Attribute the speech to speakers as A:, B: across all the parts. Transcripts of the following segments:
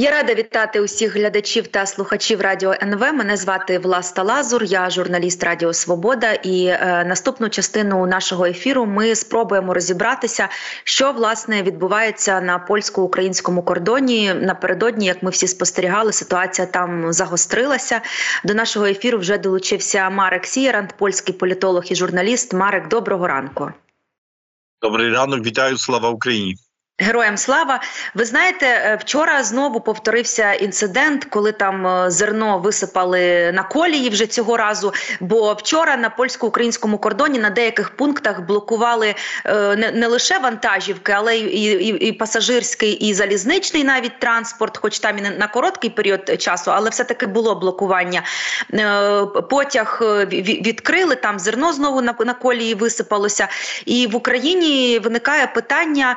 A: Я рада вітати усіх глядачів та слухачів радіо НВ. Мене звати Власта Лазур, я журналіст Радіо Свобода. І е, наступну частину нашого ефіру ми спробуємо розібратися, що власне відбувається на польсько-українському кордоні. Напередодні, як ми всі спостерігали, ситуація там загострилася. До нашого ефіру вже долучився Марек Сієрант, польський політолог і журналіст. Марек, доброго ранку.
B: Добрий ранок, вітаю, слава Україні.
A: Героям слава, ви знаєте, е, вчора знову повторився інцидент, коли там е, зерно висипали на колії вже цього разу. Бо вчора на польсько-українському кордоні на деяких пунктах блокували е, не, лише вантажівки, але й і, і, і пасажирський, і залізничний навіть транспорт, хоч там і на короткий період часу, але все таки було блокування. Потяг відкрили там зерно знову на, на колії висипалося, і в Україні виникає питання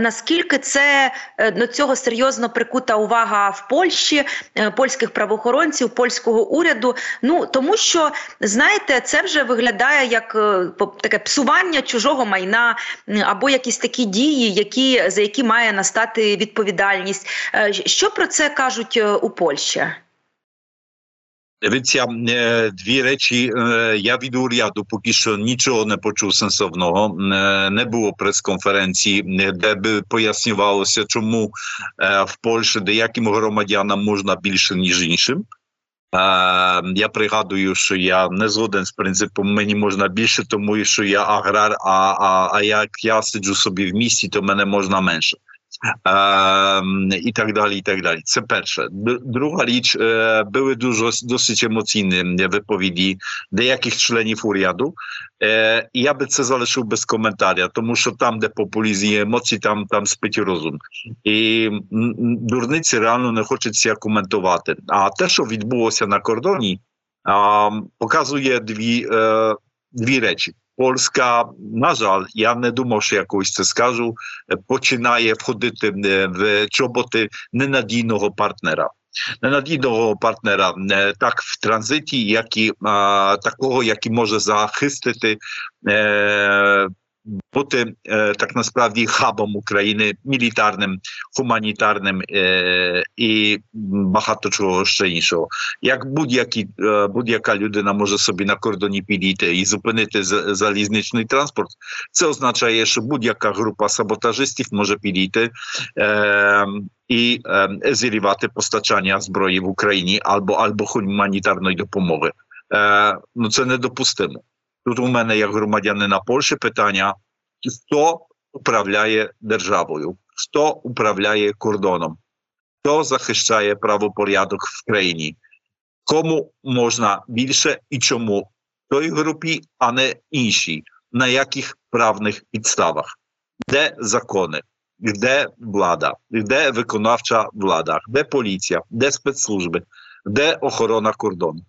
A: наскільки це е, до цього серйозно прикута увага в Польщі, е, польських правоохоронців, польського уряду. Ну тому що знаєте, це вже виглядає як е, таке псування чужого майна або якісь такі дії, які за які має настати відповідальність. Що про це кажуть у Польщі?
B: Дивіться, дві речі. Я від уряду поки що нічого не почув сенсовного. Не було прес-конференції, де би пояснювалося, чому в Польщі деяким громадянам можна більше, ніж іншим. Я пригадую, що я не згоден з принципом мені можна більше, тому що я аграр. А а, а як я сиджу собі в місті, то мене можна менше. І так далі, і так далі. Це перше. Друга річ, були дуже досить емоційні виповіді деяких членів уряду. Я би це залишив без коментаря, тому що там, де популізм і емоції, там там спить розум. І дурниці реально не хочеться коментувати. А те, що відбулося на кордоні, показує дві, дві речі. Польська, на жаль, я не думав, що якось це скажу, починає входити в чоботи ненадійного партнера. Ненадійного партнера так в транзиті, як і а, такого, який може захистити е, бути е, так насправді хабом України мілітарним, гуманітарним е, і багато чого ще іншого. Як будь-які е, будь-яка людина може собі на кордоні підійти і зупинити залізничний транспорт, це означає, що будь-яка група саботажистів може підійти. Е, і е, зірвати постачання зброї в Україні або або гуманітарної допомоги. Е, ну це недопустимо. Тут у мене, як громадянина Польщі, питання: хто управляє державою, хто управляє кордоном, хто захищає правопорядок в країні, кому можна більше і чому? Той групі, а не іншій, на яких правних підставах, де закони, де влада, де виконавча влада, де поліція, де спецслужби, де охорона кордону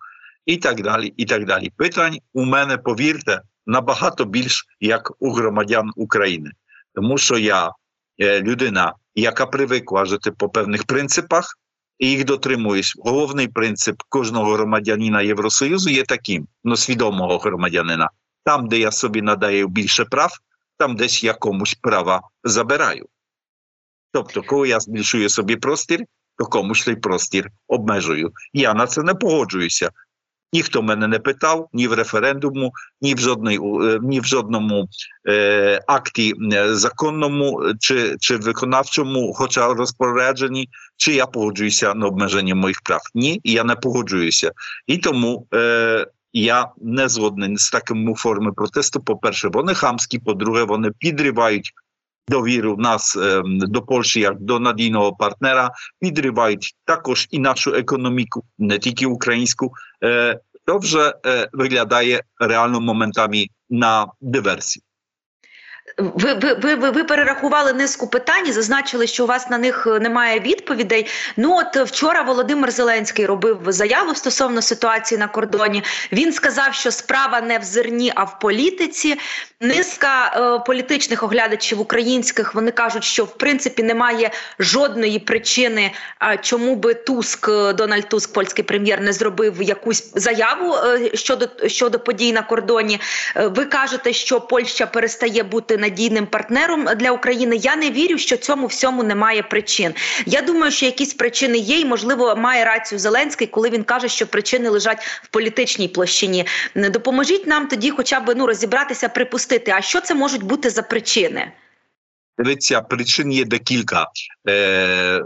B: і так далі. і так далі. Питань у мене, повірте, набагато більш як у громадян України, тому що я людина, яка привикла жити по певних принципах, і їх дотримуюсь. Головний принцип кожного громадянина Євросоюзу є таким: ну свідомого громадянина. Там, де я собі надаю більше прав, там десь я комусь права забираю. Тобто, коли я збільшую собі простір, то комусь той простір обмежую. Я на це не погоджуюся. Ніхто мене не питав ні в референдуму, ні в жодний, ні в жодному е, акті законному чи чи виконавчому, хоча розпорядженні, чи я погоджуюся на обмеження моїх прав. Ні, я не погоджуюся. І тому е, я не згодний з такими форми протесту. По перше, вони хамські. По-друге, вони підривають довіру нас е, до Польщі як до надійного партнера, підривають також і нашу економіку, не тільки українську. Е, to, że wyglądaje realną momentami na dywersji.
A: Ви ви, ви, ви перерахували низку питань, і зазначили, що у вас на них е, немає відповідей. Ну от вчора Володимир Зеленський робив заяву стосовно ситуації на кордоні. Він сказав, що справа не в зерні, а в політиці. Низка е, політичних оглядачів українських вони кажуть, що в принципі немає жодної причини, е, чому би Туск Дональд Туск, польський прем'єр, не зробив якусь заяву е, щодо щодо подій на кордоні. Е, ви кажете, що Польща перестає бути надійним партнером для України. Я не вірю, що цьому всьому немає причин. Я думаю, що якісь причини є, і можливо має рацію Зеленський, коли він каже, що причини лежать в політичній площині. Допоможіть нам тоді, хоча б ну розібратися, припустити. А що це можуть бути за причини?
B: Дивіться, причин є декілька. Е,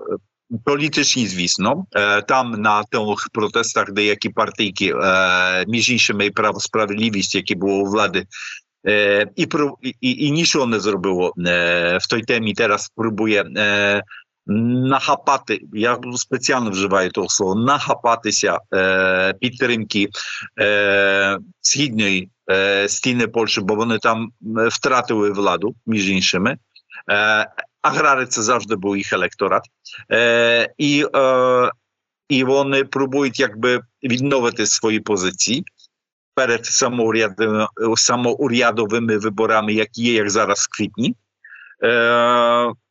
B: Політичні, звісно, там на тих протестах деякі партійки, між іншими і право справедливість, які було у влади, і і, нічого не зробило в той темі. Зараз спробує нахапати. Я спеціально вживаю того слова, нахапатися підтримки східної стіни Польщі, бо вони там втратили владу, між іншими. Аграри це завжди був їх електорат, е, і е, і вони пробують якби відновити свої позиції перед самоурядовими, самоурядовими виборами, які є як зараз в квітні. Е,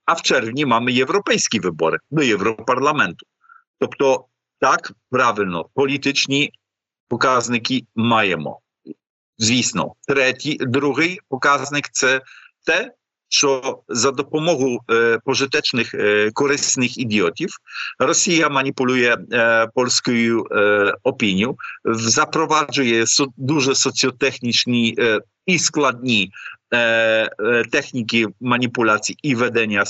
B: а в червні маємо європейські вибори до Європарламенту. Тобто, так правильно, політичні показники маємо. Звісно, третій, другий показник це те, що за допомогою е, пожитечних е, корисних ідіотів Росія маніпулює е, польською е, опінією, запроваджує со, дуже соціотехнічні е, і складні techniki manipulacji i ведення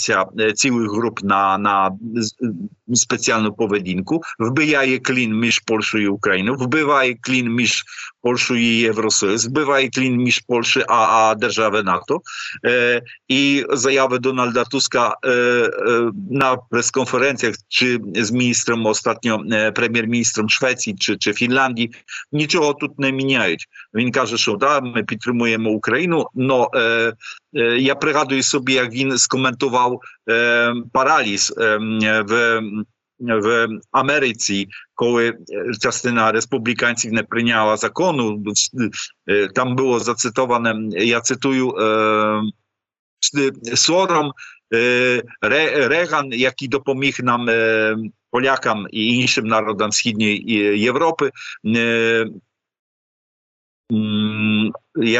B: цілих груп на, на спеціальну поведінку, вбиває клін між Польщею і Україною, вбиває клін між Польщею і Євросоюз, вбиває клін між Польщею а, а держави НАТО. Е, і заяви Дональда Туска е, е, на прес-конференціях чи з міністром ostatnio прем'єр-міністром Швеції чи, чи Фінляндії нічого тут не міняють. Він каже, що да, ми підтримуємо Україну, но E, e, ja preraduję sobie, jak in skomentował e, paraliz w w Ameryce, koły Justyna republikańców nie przyjęła zakonu, tam było zacytowane, ja cytuję, Sorom Re, Reagan, jaki dopomógł nam Polakom i innym narodom wschodniej Europy,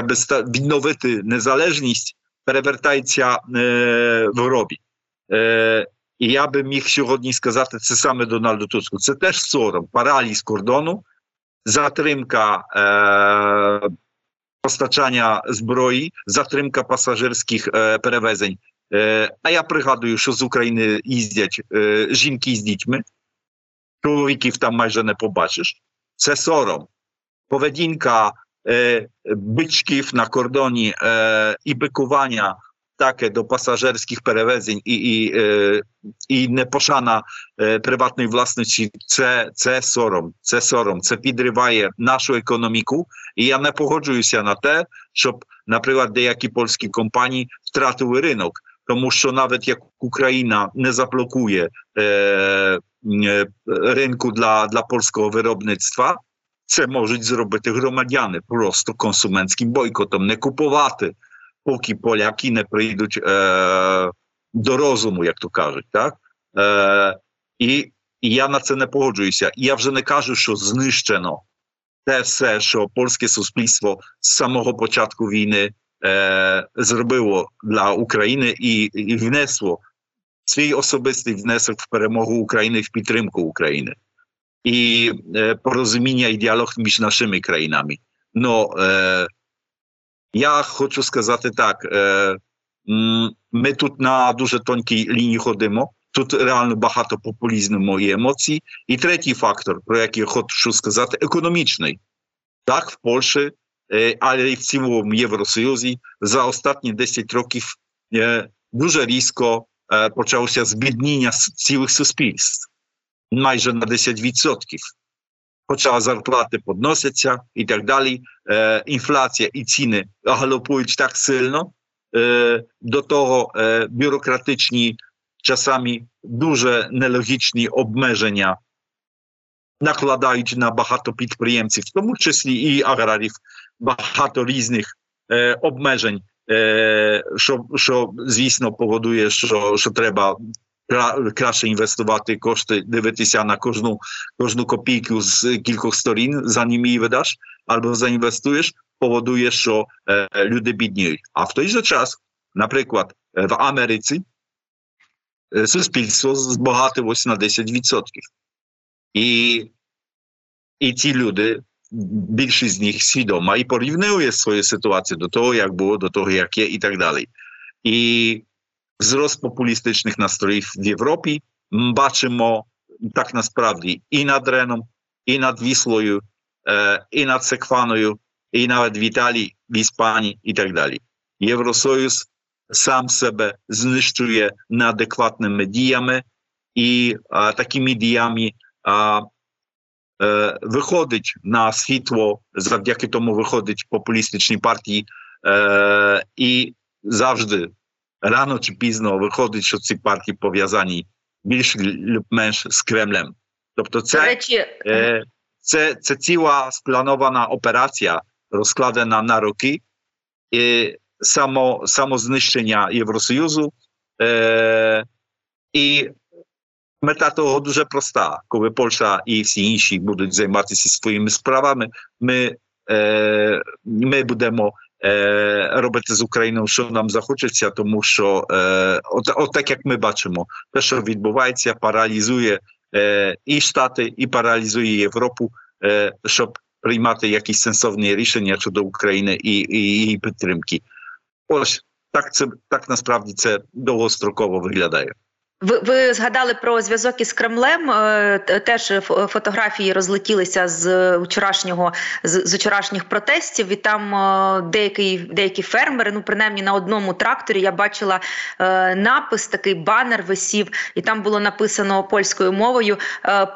B: би відновити незалежність, перевертається в гробі. І я би міг сьогодні сказати це саме Дональду Туску. Це теж сором, параліз кордону, затримка е, постачання зброї, затримка пасажирських е, перевезень. Е, а я пригадую, що з України їздять е, жінки з дітьми, чоловіків там майже не побачиш. Це сором. Поведінка E, byczków na kordonie e, i bykowania takie do pasażerskich перевезень і і, і не пошана приватної власності це це сором, це сором, це підриває нашу економіку. І я не погоджуюся на те, щоб, наприклад, деякі польські компанії втратили ринок, тому що навіть як Україна не заблокує е, ринку для, для польського виробництва. Це можуть зробити громадяни просто консументським бойкотом, не купувати, поки поляки не прийдуть е, до розуму, як то кажуть. Так? Е, І і я на це не погоджуюся. І я вже не кажу, що знищено те все, що польське суспільство з самого початку війни е, зробило для України і, і внесло свій особистий внесок в перемогу України в підтримку України i e, porozumienia i dialog między naszymi krajami. No, e, ja chcę сказати так, e, ми тут на дуже тонкій лінії ходимо. Тут реально багато популізму і емоцій. І третій фактор, про який я хочу сказати, економічний. Так, в Польщі, але і в цілому Євросоюзі за останні 10 років дуже різко почалося збідніння цілих суспільств Майже на 10%. Хоча зарплати підносяться і так далі, е, інфляція і ціни галопують так сильно, е, до того е, бюрократичні часами дуже нелогічні обмеження накладають на багато підприємців, в тому числі і аграрів, багато різних е, обмежень, е, що, що звісно поводує, що, що треба краще інвестувати кошти, дивитися на кожну кожну копійку з кількох сторін, zanim її видаш, або заінвестуєш, поводує, що люди бідніють. А в той же час Наприклад, в Америці суспільство збагатилось на 10%. І і ці люди, більшість з них свідома і порівнює свою ситуацію до того, як було, до того, як є, і так далі. І wzrost populistycznych nastrojów w Європі бачимо так насправді і над Реном, і над Віслою, і над Секваною, і навіть в Італії, в Іспанії і так далі. Євросоюз сам себе знищує неадекватними діями, і а, такими діями а, е, виходить на світло, завдяки тому виходить популістичні партії, е, і завжди рано чи пізно виходить, що ці партії пов'язані більш лub менш з Кремлем. Тобто, це,
A: речі,
B: е, це, це ціла спланована операція, розкладена на роки. І само, самознищення Євросоюзу. Е, І мета того дуже проста. Коли Польща і всі інші будуть займатися своїми справами, ми е, ми будемо е, робити з Україною, що нам захочеться, тому що е, от, от так як ми бачимо, те, що відбувається, паралізує е, і Штати, і паралізує Європу, е, щоб приймати якісь сенсовні рішення щодо України і, і її підтримки. Ось так це так насправді це довгостроково виглядає.
A: Ви ви згадали про зв'язок із Кремлем? Е, теж фотографії розлетілися з вчорашнього з, з вчорашніх протестів. І там е, деякі деякі фермери, ну принаймні на одному тракторі, я бачила е, напис, такий банер висів, і там було написано польською мовою: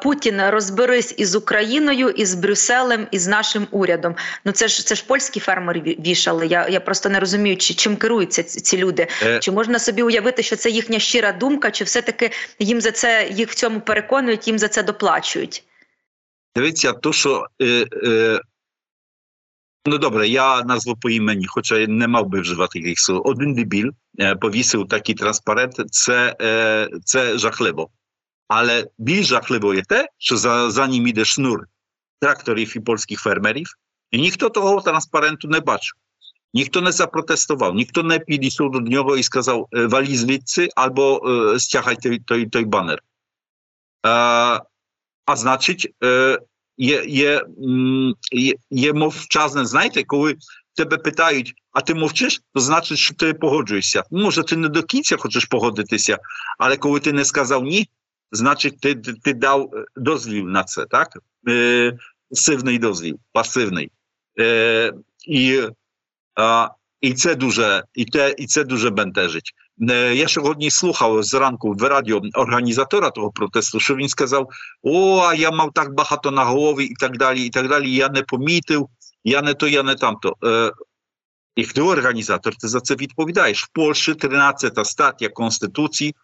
A: Путін розберись із Україною, із Брюсселем, із нашим урядом. Ну це ж це ж польські фермери вішали. Я я просто не розумію, чи чим керуються ці, люди. Чи можна собі уявити, що це їхня щира думка? Чи все? Все-таки їм за це їх в цьому переконують, їм за це доплачують.
B: Дивіться, то що е, е, ну добре, я назву по імені, хоча не мав би вживати їх слів. Один дебіль е, повісив такий транспарент, це е, це жахливо. Але більш жахливо є те, що за, за ним іде шнур тракторів і польських фермерів, і ніхто того транспаренту не бачив. Ніхто не запротестував, ніхто не підійшов до нього і сказав валі звідси або е, стягай той, той, той банер. Е, а значить, е, є, є, є, є мовчазне, знаєте, коли тебе питають, а ти мовчиш, то значить, що ти погоджуєшся. Може, ти не до кінця хочеш погодитися, але коли ти не сказав ні, значить, ти ти, ти дав дозвіл на це, так? Е, Пасивний дозвіл, пасивний. Е, І і це дуже і те, і це дуже бентежить. Я сьогодні слухав зранку в радіо організатора того протесту, що він сказав: О, а я мав так багато на голові, і так далі. І так далі. Я не помітив, я не то, я не тамто. Е, І хто організатор, ти за це відповідаєш. В Польщі 13 стаття Конституції.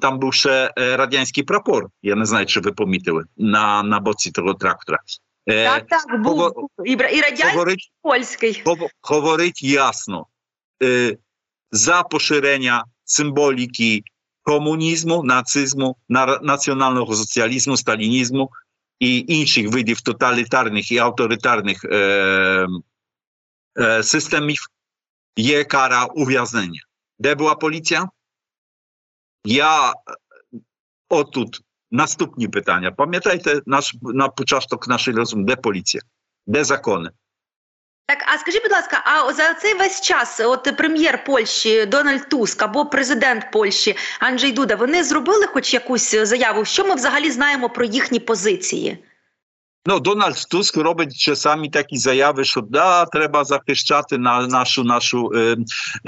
B: Там був ще радянський прапор. Я не знаю, чи ви помітили на на боці того трактора.
A: Так, так, був Говор... і радянський, говорить, і польський.
B: Говорить ясно. Е, за поширення символіки комунізму, нацизму, національного соціалізму, сталінізму і інших видів тоталітарних і авторитарних е, е, системів є кара ув'язнення. Де була поліція? Я отут Наступні питання. Пам'ятаєте наш на початок нашої розмови, де поліція, де закони?
A: Так, а скажіть, будь ласка, а за цей весь час, от прем'єр Польщі Дональд Туск або президент Польщі Анджей Дуда, вони зробили хоч якусь заяву? Що ми взагалі знаємо про їхні позиції?
B: No, Donald Tusk robi czasami taki zajawy, że da, trzeba zapieszczać na naszą, naszą, e,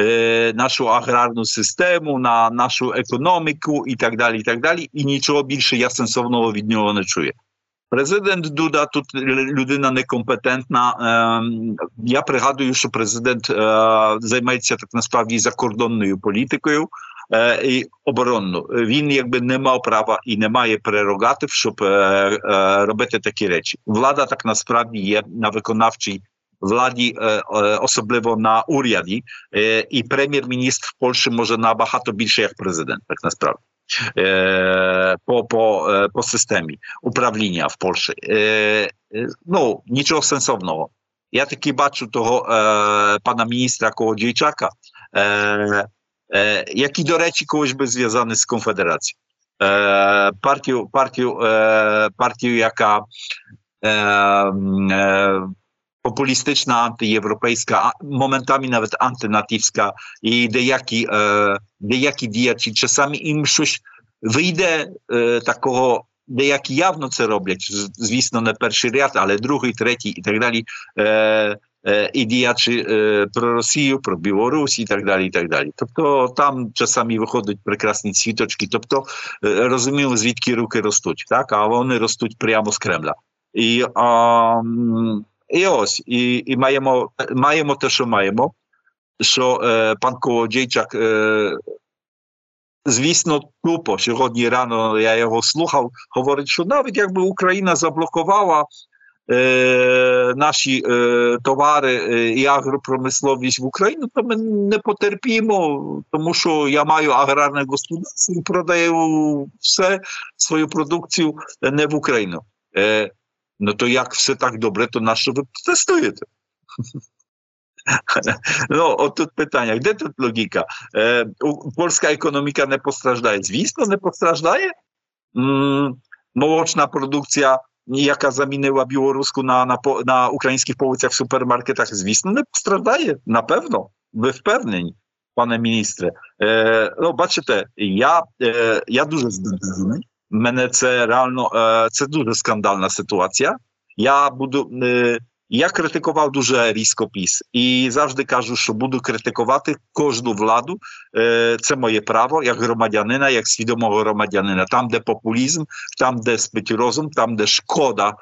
B: e, naszą agrarną systemu, na naszą ekonomikę i tak dalej, i tak dalej. I niczego więcej ja sensownego od niego nie czuję. Prezydent Duda to ludyna niekompetentna. Ja przygaduję, że prezydent e, zajmuje się tak naprawdę zakordonną polityką. і оборонну. Він якби не мав права і не має прерогатив, щоб робити такі речі. Влада так насправді є на виконавчій. Владі, особливо на уряді, і прем'єр-міністр в Польщі може набагато більше як президент, так насправді по по, по системі управління в Польщі. Ну нічого сенсовного. Я таки бачу того пана міністра Колодійчака, е, які, до речі, когось би зв'язані з конфедерацією. Е, партію, партію, е, партію, яка е, е, популістична, антиєвропейська, моментами навіть антинатівська, і деякі, е, деякі діячі часами їм щось вийде е, такого. Деякі явно це роблять, звісно, не перший ряд, але другий, третій і так далі. Е, і діячі про Росію, про Білорусь і так далі. і так далі. Тобто там часами виходять прекрасні цвіточки. Тобто розуміли, звідки руки ростуть, так? а вони ростуть прямо з Кремля. І а, і ось, і і маємо маємо те, що маємо. Що е, пан Колодійчак, е, звісно, тупо сьогодні рано я його слухав, говорить, що навіть якби Україна заблокувала е, наші е, товари е, і агропромисловість в Україну, то ми не потерпімо, тому що я маю аграрне господарство і продаю все свою продукцію не в Україну. Е, no to jak все так добре, то на що ви протестуєте? No, от тут питання, де тут логіка? Е, Польська економіка не постраждає. Звісно, не постраждає. М, молочна продукція, яка замінила білоруську на, на, на українських полицях в супермаркетах, звісно, не постраждає. Напевно, ви впевнені, пане міністре. Е, ну, Бачите, я, е, я дуже збентежений. мене це реально це дуже скандальна ситуація. Я буду Я критикував дуже різко піс і завжди кажу, що буду критикувати кожну владу. Це моє право як громадянина, як свідомого громадянина. Там, де популізм, там, де спить розум, там, де шкода.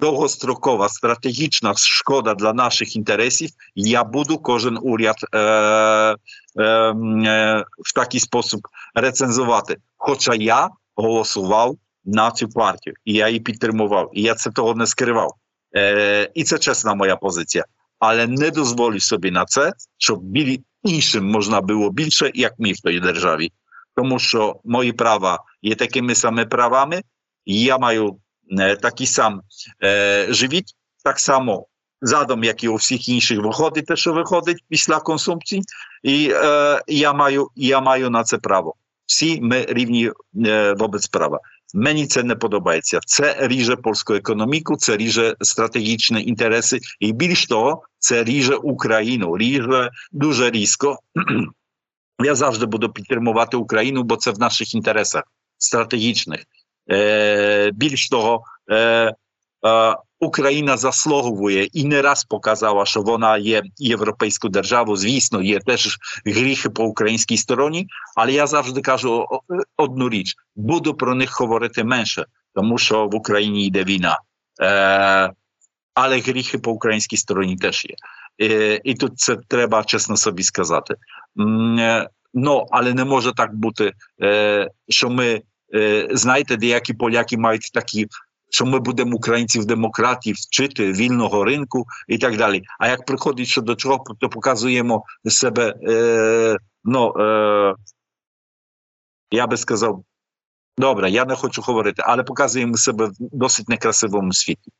B: Довгострокова стратегічна шкода для наших інтересів. Я буду кожен уряд е, е, е, в такий спосіб рецензувати. Хоча я голосував на цю партію, і я її підтримував. І я це того не скривав. Е, І це чесна моя позиція. Але не дозволю собі на це, щоб білі іншим можна було більше, як ми в тій державі. Тому що мої права є такими самими правами, і я маю е, такий сам е, живіт, так само задом, як і у всіх інших, виходить те, що виходить після консумпції, і е, я маю я маю на це право всі ми рівні е, wobec права. Мені це не подобається. Це ріже польську економіку, це ріже стратегічні інтереси, і більш того, це ріже Україну, ріже дуже різко. Я завжди буду підтримувати Україну, бо це в наших інтересах стратегічних. Е, Більш того, е, Україна заслуговує і не раз показала, що вона є європейською державою. Звісно, є теж гріхи по українській стороні, але я завжди кажу одну річ: буду про них говорити менше, тому що в Україні йде війна. Е, Але гріхи по українській стороні теж є. Е, І тут це треба чесно собі сказати. Ну, але не може так бути, е, що ми. Знаєте, деякі поляки мають такі що ми будемо українців демократів вчити вільного ринку і так далі. А як приходить що до чого, то показуємо себе, е, ну е, я би сказав, добре, я не хочу говорити, але показуємо себе в досить некрасивому світі.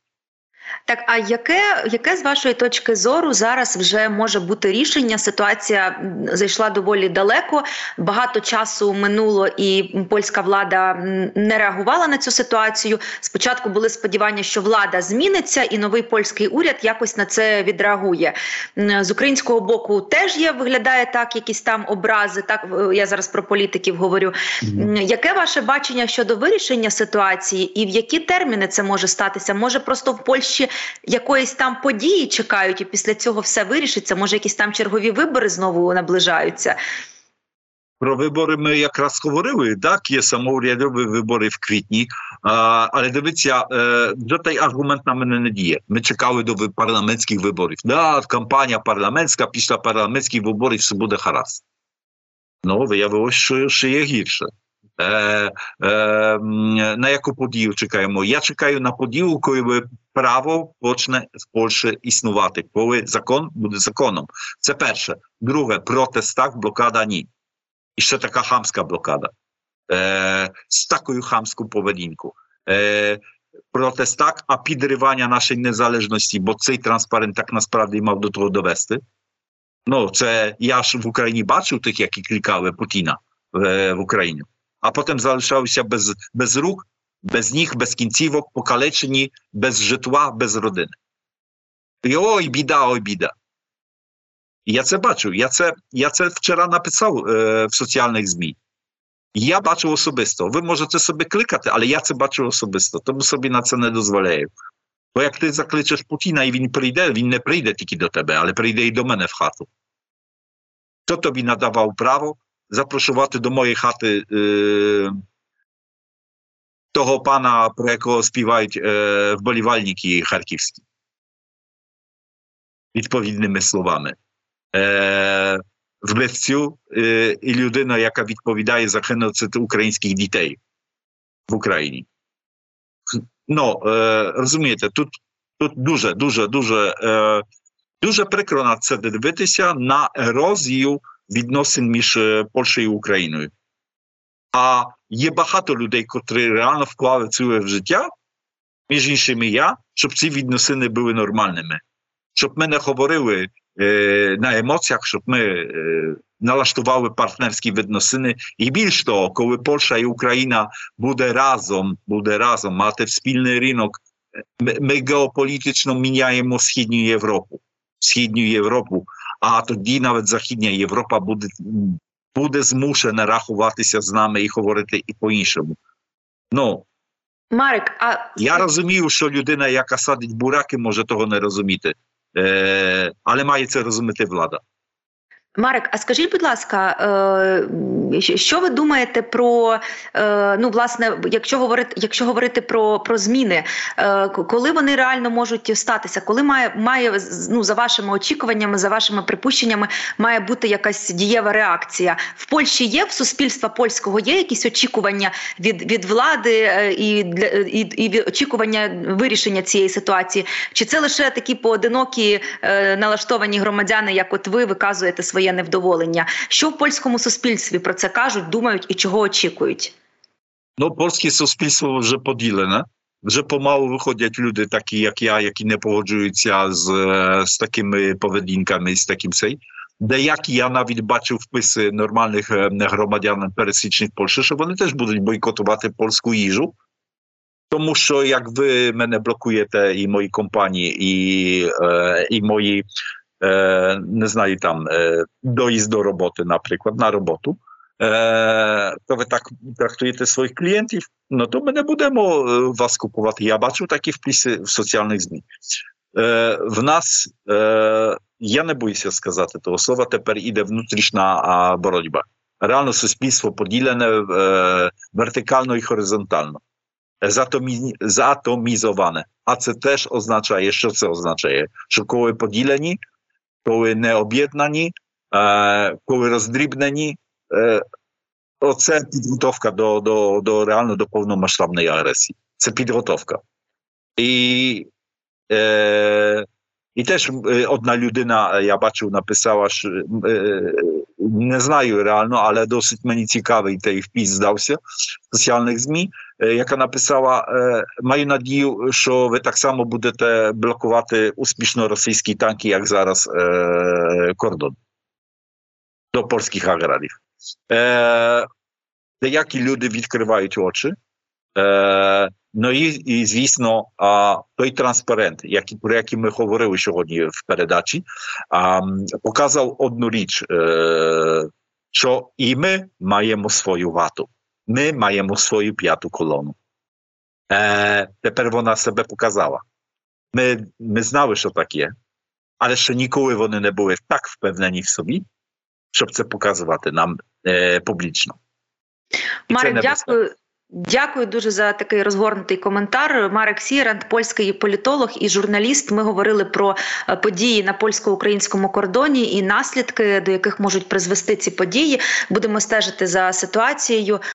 A: Так, а яке яке з вашої точки зору зараз вже може бути рішення? Ситуація зайшла доволі далеко. Багато часу минуло, і польська влада не реагувала на цю ситуацію. Спочатку були сподівання, що влада зміниться, і новий польський уряд якось на це відреагує. З українського боку теж є, виглядає так, якісь там образи. Так я зараз про політиків говорю. Яке ваше бачення щодо вирішення ситуації, і в які терміни це може статися? Може просто в Польщі якоїсь там події чекають, і після цього все вирішиться. Може, якісь там чергові вибори знову наближаються.
B: Про вибори ми якраз говорили. Так, є самоурядові вибори в квітні, а, але дивіться, е, вже той аргумент на мене не діє. Ми чекали до парламентських виборів. Да, кампанія парламентська, після парламентських виборів все буде гаразд. Ну, виявилося, що ще є гірше. Е, е, На яку подію чекаємо? Я чекаю на подію, коли право почне в Польщі існувати, коли закон буде законом. Це перше. Друге, протест так, блокада ні. І ще така хамська блокада. Е, З такою хамською поведінкою. Протест так, а підривання нашої незалежності, бо цей транспарент так насправді мав до того довести. Ну, це я ж в Україні бачив тих, які клікали Путіна в, в Україні, а потім залишалися без, без рук, без ніг, без кінцівок, покалечені, без житла, без родини. І ой, біда, ой, біда. Я це бачив. Я це я це вчора написав е, в соціальних ЗМІ. Я бачив особисто. Ви можете собі кликати, але я це бачив особисто, тому собі на це не дозволяю. Бо як ти закличеш Путіна і він прийде, він не прийде тільки до тебе, але прийде і до мене в хату. Хто тобі надавав право запрошувати до моєї хати е, того пана, про якого співають е, вболівальники харківські? Відповідними словами. Е, Вбивцю е, і людина, яка відповідає за геноцид українських дітей в Україні. Ну, е, розумієте, тут тут дуже, дуже, дуже е, дуже прикро на це дивитися на ерозію відносин між Польщею і Україною. А є багато людей, котрі реально вкладали в життя, між іншими я, щоб ці відносини були нормальними. Щоб ми не говорили е, на емоціях, щоб ми е, налаштували партнерські відносини. І більш того, коли Польща і Україна буде разом, буде разом мати спільний ринок, ми, ми геополітично міняємо Східню Європу. Східню Європу, А тоді навіть Західня Європа буде буде змушена рахуватися з нами і говорити і по-іншому. Ну,
A: Марик, а
B: я розумію, що людина, яка садить бураки, може того не розуміти, Е, але має це розуміти влада.
A: Марик, а скажіть, будь ласка, е, що ви думаєте про е, ну, власне, якщо говорити, якщо говорити про про зміни, е, коли вони реально можуть статися, коли має має ну за вашими очікуваннями, за вашими припущеннями, має бути якась дієва реакція в Польщі? Є в суспільства польського є якісь очікування від від влади і і, і очікування вирішення цієї ситуації? Чи це лише такі поодинокі налаштовані громадяни, як от ви виказуєте свої? Своє невдоволення. Що в польському суспільстві про це кажуть, думають і чого очікують?
B: Ну, польське суспільство вже поділене. Вже помалу виходять люди, такі як я, які не погоджуються з з такими поведінками, з таким цей. Деякі я навіть бачив вписи нормальних громадян пересічних Польщі, що вони теж будуть бойкотувати польську їжу. Тому що як ви мене блокуєте, і мої компанії, і е, і мої не знаю, там доїзд до роботи, наприклад, на роботу, то ви так трактуєте своїх клієнтів, ну то ми не будемо вас купувати. Я бачу такі вписи в соціальних ЗМІ. В нас, я не боюся сказати того слова, тепер іде внутрішня боротьба. Реально суспільство поділене вертикально і горизонтально. Затомізоване. А це теж означає, що це означає? Що коли поділені, коли не об'єднані, коли роздрібнені. Оце підготовка до до, до реально до повномасштабної агресії. Це підготовка. І е, і теж одна людина, я бачив, написала, що е, не знаю реально, але досить мені цікавий той впис здався в соціальних ЗМІ, яка написала: Маю надію, що ви так само будете блокувати успішно російські танки, як зараз кордон до польських аграрів. Деякі люди відкривають очі. Ну і, і звісно, а, той транспарент, який, про який ми говорили сьогодні в передачі, а, показав одну річ, е, що і ми маємо свою вату, Ми маємо свою п'яту колону. Е, Тепер вона себе показала. Ми, ми знали, що так є, але ще ніколи вони не були так впевнені в собі, щоб це показувати нам е, публічно.
A: Марик, дякую. Дякую дуже за такий розгорнутий коментар. Марек Сірант, польський політолог і журналіст. Ми говорили про події на польсько-українському кордоні і наслідки, до яких можуть призвести ці події. Будемо стежити за ситуацією.